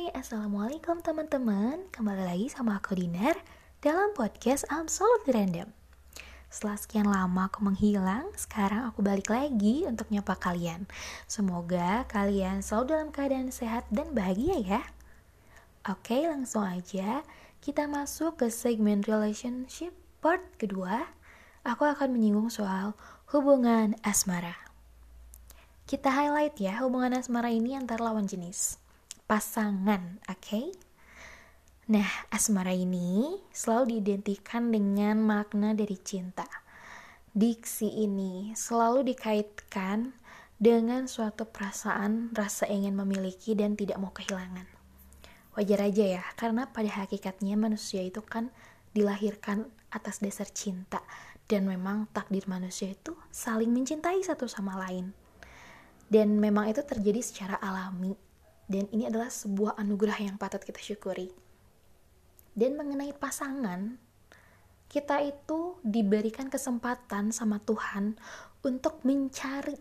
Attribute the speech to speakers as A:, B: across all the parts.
A: Hai, Assalamualaikum teman-teman. Kembali lagi sama aku Dinar Dalam podcast Absolutely Random. Setelah sekian lama aku menghilang Sekarang aku balik lagi untuk nyapa kalian. Semoga kalian selalu dalam keadaan sehat dan bahagia ya. Oke, langsung aja Kita masuk ke segmen relationship part kedua. Aku akan menyinggung soal hubungan asmara. Kita highlight ya hubungan asmara ini antar lawan jenis pasangan, oke? Okay? Nah, asmara ini selalu diidentikan dengan makna dari cinta. Diksi ini selalu dikaitkan dengan suatu perasaan, rasa ingin memiliki dan tidak mau kehilangan. Wajar aja ya, karena pada hakikatnya manusia itu kan dilahirkan atas dasar cinta dan memang takdir manusia itu saling mencintai satu sama lain. Dan memang itu terjadi secara alami dan ini adalah sebuah anugerah yang patut kita syukuri. Dan mengenai pasangan, kita itu diberikan kesempatan sama Tuhan untuk mencari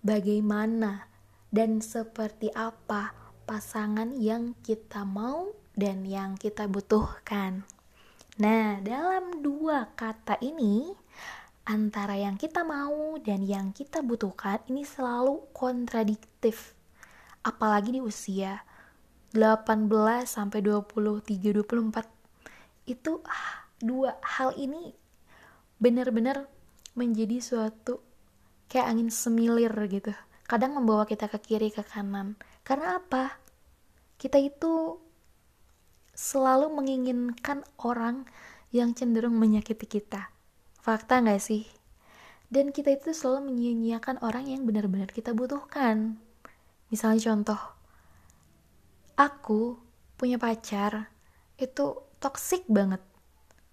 A: bagaimana dan seperti apa pasangan yang kita mau dan yang kita butuhkan. Nah, dalam dua kata ini, antara yang kita mau dan yang kita butuhkan ini selalu kontradiktif apalagi di usia 18 sampai 23 24 itu ah, dua hal ini benar-benar menjadi suatu kayak angin semilir gitu. Kadang membawa kita ke kiri ke kanan. Karena apa? Kita itu selalu menginginkan orang yang cenderung menyakiti kita. Fakta nggak sih? Dan kita itu selalu menyia-nyiakan orang yang benar-benar kita butuhkan Misalnya contoh, aku punya pacar itu toksik banget.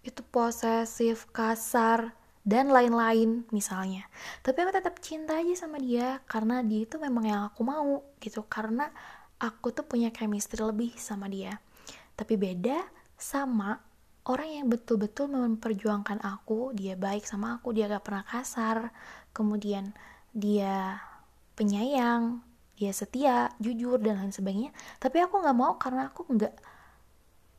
A: Itu posesif, kasar, dan lain-lain misalnya. Tapi aku tetap cinta aja sama dia karena dia itu memang yang aku mau gitu. Karena aku tuh punya chemistry lebih sama dia. Tapi beda sama orang yang betul-betul memperjuangkan aku, dia baik sama aku, dia gak pernah kasar, kemudian dia penyayang, dia setia jujur dan lain sebagainya. Tapi aku nggak mau karena aku nggak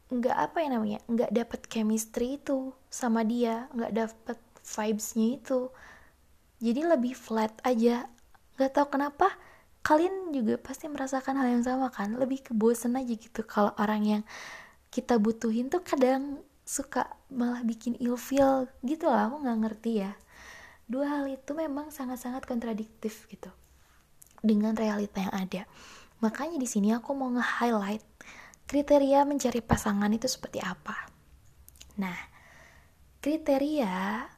A: nggak apa ya namanya nggak dapet chemistry itu sama dia nggak dapet vibesnya itu. Jadi lebih flat aja. Nggak tahu kenapa kalian juga pasti merasakan hal yang sama kan? Lebih kebosan aja gitu kalau orang yang kita butuhin tuh kadang suka malah bikin ilfeel gitu lah aku nggak ngerti ya. Dua hal itu memang sangat-sangat kontradiktif gitu dengan realita yang ada. Makanya di sini aku mau nge-highlight kriteria mencari pasangan itu seperti apa. Nah, kriteria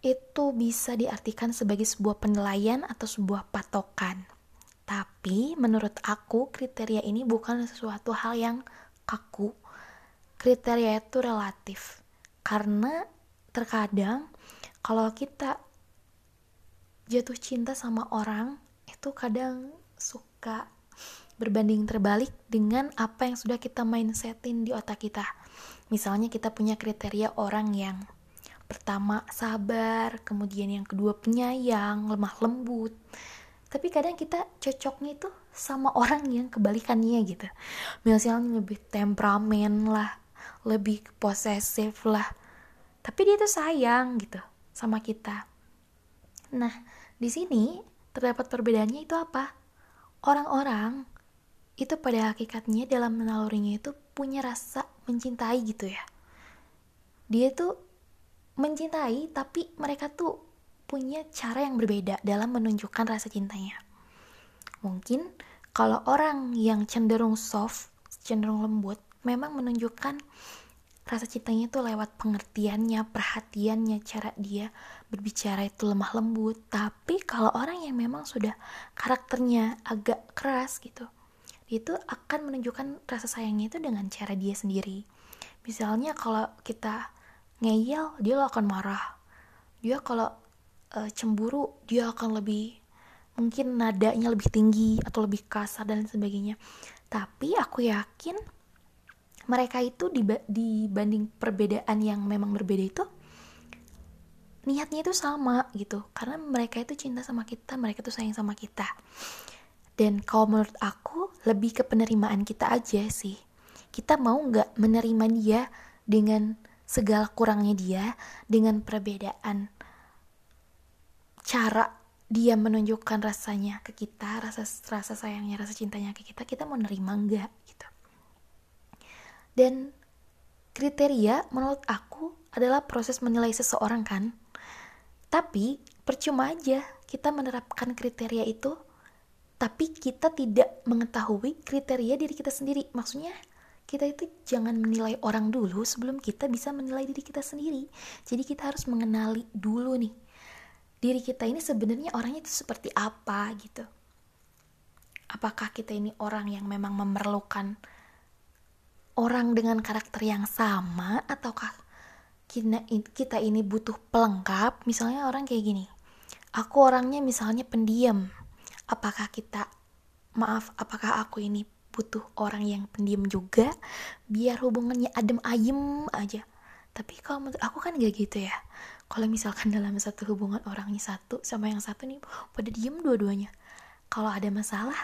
A: itu bisa diartikan sebagai sebuah penilaian atau sebuah patokan. Tapi menurut aku kriteria ini bukan sesuatu hal yang kaku. Kriteria itu relatif. Karena terkadang kalau kita jatuh cinta sama orang itu kadang suka berbanding terbalik dengan apa yang sudah kita mindsetin di otak kita. Misalnya kita punya kriteria orang yang pertama sabar, kemudian yang kedua penyayang, lemah lembut. Tapi kadang kita cocoknya itu sama orang yang kebalikannya gitu. Misalnya lebih temperamen lah, lebih posesif lah. Tapi dia tuh sayang gitu sama kita. Nah, di sini terdapat perbedaannya itu apa? Orang-orang itu pada hakikatnya dalam nalurinya itu punya rasa mencintai gitu ya. Dia tuh mencintai tapi mereka tuh punya cara yang berbeda dalam menunjukkan rasa cintanya. Mungkin kalau orang yang cenderung soft, cenderung lembut, memang menunjukkan rasa cintanya itu lewat pengertiannya, perhatiannya, cara dia berbicara itu lemah lembut. Tapi kalau orang yang memang sudah karakternya agak keras gitu, itu akan menunjukkan rasa sayangnya itu dengan cara dia sendiri. Misalnya kalau kita ngeyel, dia akan marah. Dia kalau uh, cemburu, dia akan lebih mungkin nadanya lebih tinggi atau lebih kasar dan sebagainya. Tapi aku yakin mereka itu dibanding perbedaan yang memang berbeda itu niatnya itu sama gitu. Karena mereka itu cinta sama kita mereka tuh sayang sama kita. Dan kalau menurut aku lebih ke penerimaan kita aja sih. Kita mau nggak menerima dia dengan segala kurangnya dia dengan perbedaan cara dia menunjukkan rasanya ke kita, rasa rasa sayangnya, rasa cintanya ke kita, kita mau nerima nggak gitu. Dan kriteria menurut aku adalah proses menilai seseorang kan. Tapi percuma aja kita menerapkan kriteria itu tapi kita tidak mengetahui kriteria diri kita sendiri. Maksudnya kita itu jangan menilai orang dulu sebelum kita bisa menilai diri kita sendiri. Jadi kita harus mengenali dulu nih diri kita ini sebenarnya orangnya itu seperti apa gitu. Apakah kita ini orang yang memang memerlukan orang dengan karakter yang sama ataukah kita ini butuh pelengkap? Misalnya orang kayak gini. Aku orangnya misalnya pendiam. Apakah kita maaf, apakah aku ini butuh orang yang pendiam juga biar hubungannya adem ayem aja tapi kalau menurut aku kan gak gitu ya kalau misalkan dalam satu hubungan orangnya satu sama yang satu nih pada diem dua-duanya kalau ada masalah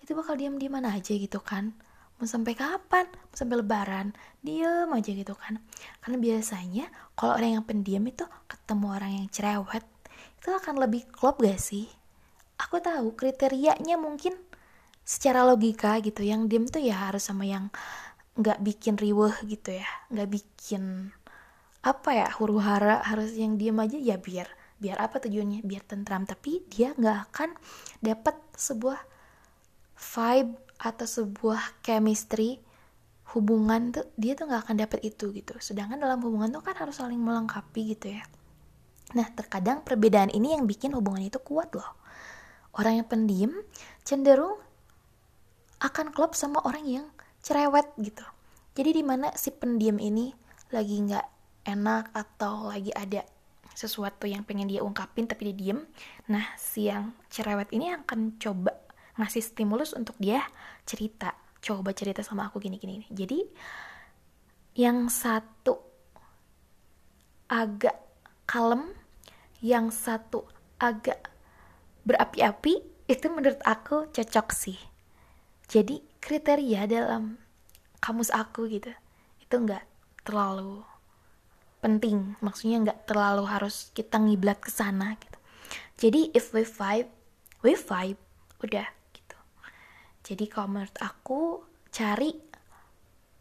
A: itu bakal diam di mana aja gitu kan mau sampai kapan? Mau sampai lebaran? Diem aja gitu kan. Karena biasanya kalau orang yang pendiam itu ketemu orang yang cerewet itu akan lebih klop gak sih? Aku tahu kriterianya mungkin secara logika gitu. Yang diem tuh ya harus sama yang nggak bikin riweh gitu ya. Nggak bikin apa ya huru hara harus yang diem aja ya biar biar apa tujuannya? Biar tentram. Tapi dia nggak akan dapat sebuah vibe atau sebuah chemistry hubungan tuh dia tuh nggak akan dapat itu gitu. Sedangkan dalam hubungan tuh kan harus saling melengkapi gitu ya. Nah terkadang perbedaan ini yang bikin hubungan itu kuat loh. Orang yang pendiam cenderung akan klop sama orang yang cerewet gitu. Jadi di mana si pendiam ini lagi nggak enak atau lagi ada sesuatu yang pengen dia ungkapin tapi dia diem nah si yang cerewet ini akan coba ngasih stimulus untuk dia cerita coba cerita sama aku gini gini jadi yang satu agak kalem yang satu agak berapi-api itu menurut aku cocok sih. Jadi kriteria dalam kamus aku gitu itu nggak terlalu penting. Maksudnya nggak terlalu harus kita ngiblat ke sana gitu. Jadi if we vibe we vibe udah jadi kalau menurut aku cari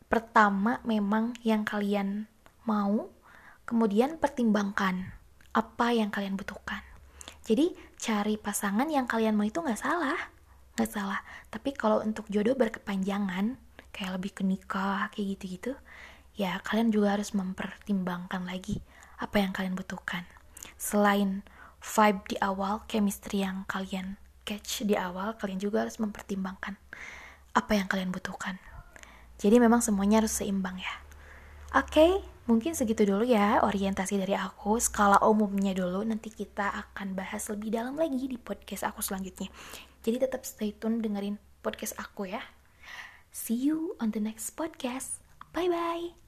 A: pertama memang yang kalian mau kemudian pertimbangkan apa yang kalian butuhkan. Jadi cari pasangan yang kalian mau itu nggak salah nggak salah. Tapi kalau untuk jodoh berkepanjangan kayak lebih ke nikah kayak gitu-gitu ya kalian juga harus mempertimbangkan lagi apa yang kalian butuhkan. Selain vibe di awal chemistry yang kalian catch di awal kalian juga harus mempertimbangkan apa yang kalian butuhkan jadi memang semuanya harus seimbang ya oke okay, mungkin segitu dulu ya orientasi dari aku skala umumnya dulu nanti kita akan bahas lebih dalam lagi di podcast aku selanjutnya jadi tetap stay tune dengerin podcast aku ya. See you on the next podcast. Bye bye.